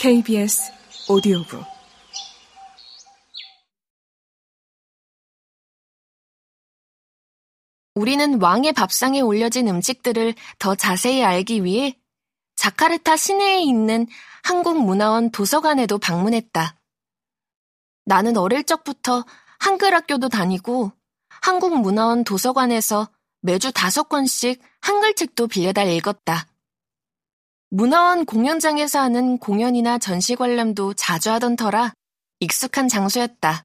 KBS 오디오북 우리는 왕의 밥상에 올려진 음식들을 더 자세히 알기 위해 자카르타 시내에 있는 한국문화원 도서관에도 방문했다. 나는 어릴 적부터 한글 학교도 다니고 한국문화원 도서관에서 매주 다섯 권씩 한글책도 빌려다 읽었다. 문화원 공연장에서 하는 공연이나 전시 관람도 자주 하던 터라 익숙한 장소였다.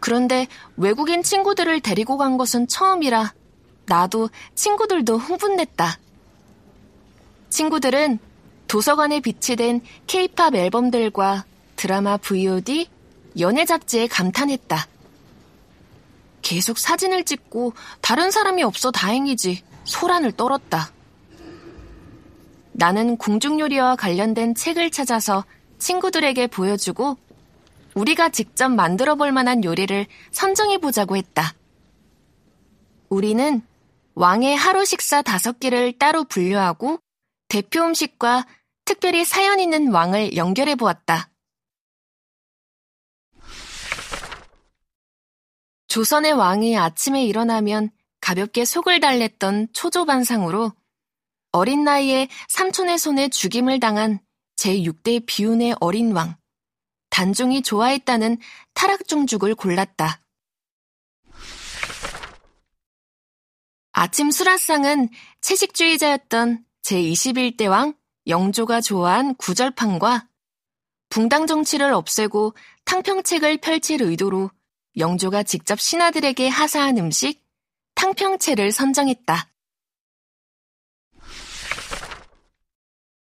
그런데 외국인 친구들을 데리고 간 것은 처음이라 나도 친구들도 흥분됐다. 친구들은 도서관에 비치된 케이팝 앨범들과 드라마 VOD, 연예 잡지에 감탄했다. 계속 사진을 찍고 다른 사람이 없어 다행이지 소란을 떨었다. 나는 궁중요리와 관련된 책을 찾아서 친구들에게 보여주고 우리가 직접 만들어 볼 만한 요리를 선정해 보자고 했다. 우리는 왕의 하루 식사 다섯 개를 따로 분류하고 대표 음식과 특별히 사연 있는 왕을 연결해 보았다. 조선의 왕이 아침에 일어나면 가볍게 속을 달랬던 초조반상으로 어린 나이에 삼촌의 손에 죽임을 당한 제6대 비운의 어린 왕, 단종이 좋아했다는 타락종죽을 골랐다. 아침 수라상은 채식주의자였던 제21대 왕 영조가 좋아한 구절판과 붕당 정치를 없애고 탕평책을 펼칠 의도로 영조가 직접 신하들에게 하사한 음식 탕평채를 선정했다.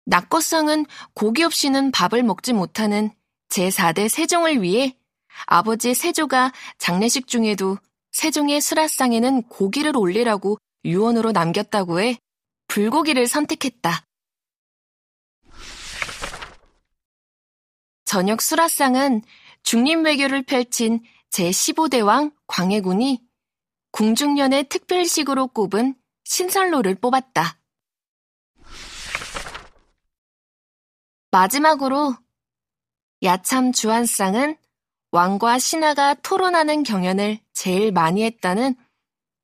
낙거성은 고기 없이는 밥을 먹지 못하는 제4대 세종을 위해 아버지 세조가 장례식 중에도 세종의 수라상에는 고기를 올리라고 유언으로 남겼다고 해 불고기를 선택했다. 저녁 수라상은 중림 외교를 펼친 제15대 왕 광해군이 궁중년의 특별식으로 꼽은 신설로를 뽑았다. 마지막으로 야참 주한상은 왕과 신하가 토론하는 경연을 제일 많이 했다는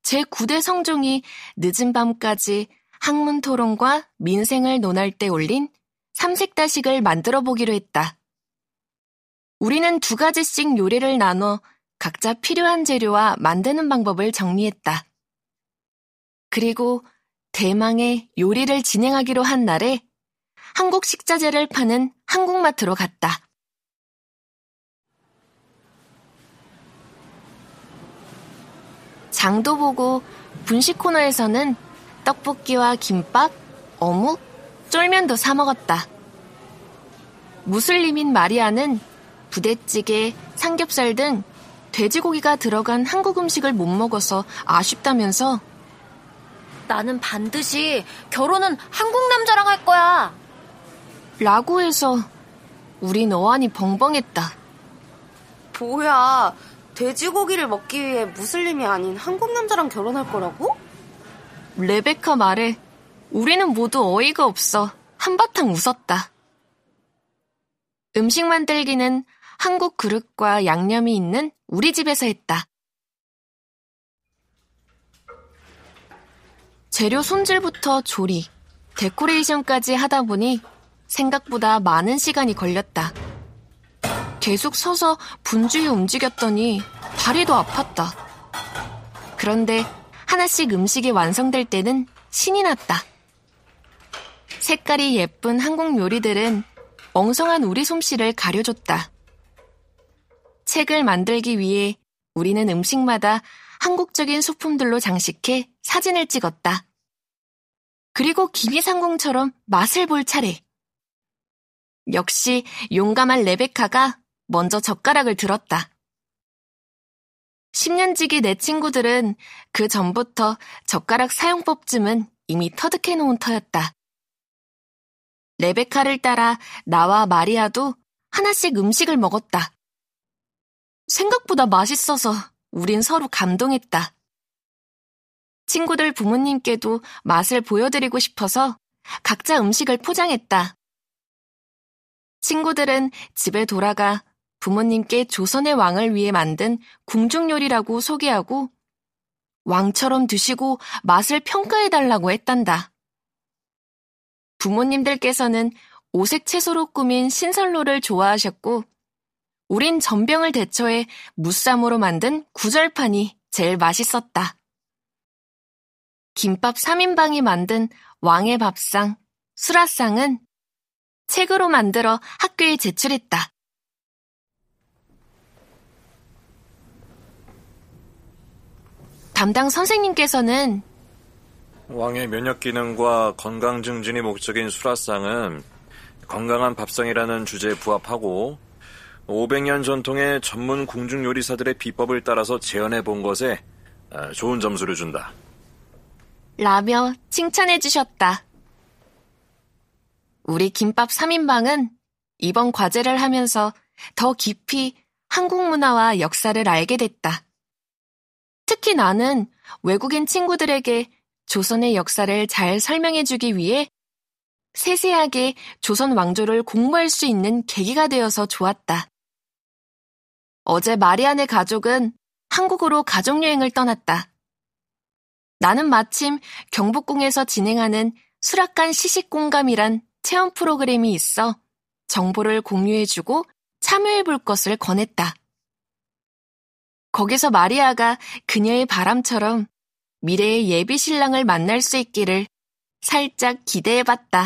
제9대 성종이 늦은 밤까지 학문 토론과 민생을 논할 때 올린 삼색다식을 만들어 보기로 했다. 우리는 두 가지씩 요리를 나눠 각자 필요한 재료와 만드는 방법을 정리했다. 그리고 대망의 요리를 진행하기로 한 날에 한국 식자재를 파는 한국마트로 갔다. 장도 보고 분식 코너에서는 떡볶이와 김밥, 어묵, 쫄면도 사 먹었다. 무슬림인 마리아는 부대찌개, 삼겹살 등 돼지고기가 들어간 한국 음식을 못 먹어서 아쉽다면서 나는 반드시 결혼은 한국 남자랑 할 거야. 라고 해서 우린 어안이 벙벙했다. 뭐야, 돼지고기를 먹기 위해 무슬림이 아닌 한국 남자랑 결혼할 거라고? 레베카 말에 우리는 모두 어이가 없어 한바탕 웃었다. 음식 만들기는 한국 그릇과 양념이 있는 우리 집에서 했다. 재료 손질부터 조리, 데코레이션까지 하다 보니 생각보다 많은 시간이 걸렸다. 계속 서서 분주히 움직였더니 다리도 아팠다. 그런데 하나씩 음식이 완성될 때는 신이 났다. 색깔이 예쁜 한국 요리들은 엉성한 우리 솜씨를 가려줬다. 책을 만들기 위해 우리는 음식마다 한국적인 소품들로 장식해 사진을 찍었다. 그리고 김이상궁처럼 맛을 볼 차례. 역시 용감한 레베카가 먼저 젓가락을 들었다. 10년지기 내 친구들은 그 전부터 젓가락 사용법쯤은 이미 터득해 놓은 터였다. 레베카를 따라 나와 마리아도 하나씩 음식을 먹었다. 생각보다 맛있어서 우린 서로 감동했다. 친구들 부모님께도 맛을 보여드리고 싶어서 각자 음식을 포장했다. 친구들은 집에 돌아가 부모님께 조선의 왕을 위해 만든 궁중요리라고 소개하고 왕처럼 드시고 맛을 평가해달라고 했단다. 부모님들께서는 오색 채소로 꾸민 신선로를 좋아하셨고, 우린 전병을 대처해 무쌈으로 만든 구절판이 제일 맛있었다. 김밥 3인방이 만든 왕의 밥상, 수라상은 책으로 만들어 학교에 제출했다. 담당 선생님께서는 왕의 면역 기능과 건강 증진이 목적인 수라상은 건강한 밥상이라는 주제에 부합하고 500년 전통의 전문 궁중 요리사들의 비법을 따라서 재현해 본 것에 아, 좋은 점수를 준다. 라며 칭찬해 주셨다. 우리 김밥 3인방은 이번 과제를 하면서 더 깊이 한국 문화와 역사를 알게 됐다. 특히 나는 외국인 친구들에게 조선의 역사를 잘 설명해 주기 위해 세세하게 조선 왕조를 공부할 수 있는 계기가 되어서 좋았다. 어제 마리안의 가족은 한국으로 가족여행을 떠났다. 나는 마침 경복궁에서 진행하는 수락관 시식공감이란 체험 프로그램이 있어 정보를 공유해주고 참여해 볼 것을 권했다. 거기서 마리아가 그녀의 바람처럼 미래의 예비 신랑을 만날 수 있기를 살짝 기대해 봤다.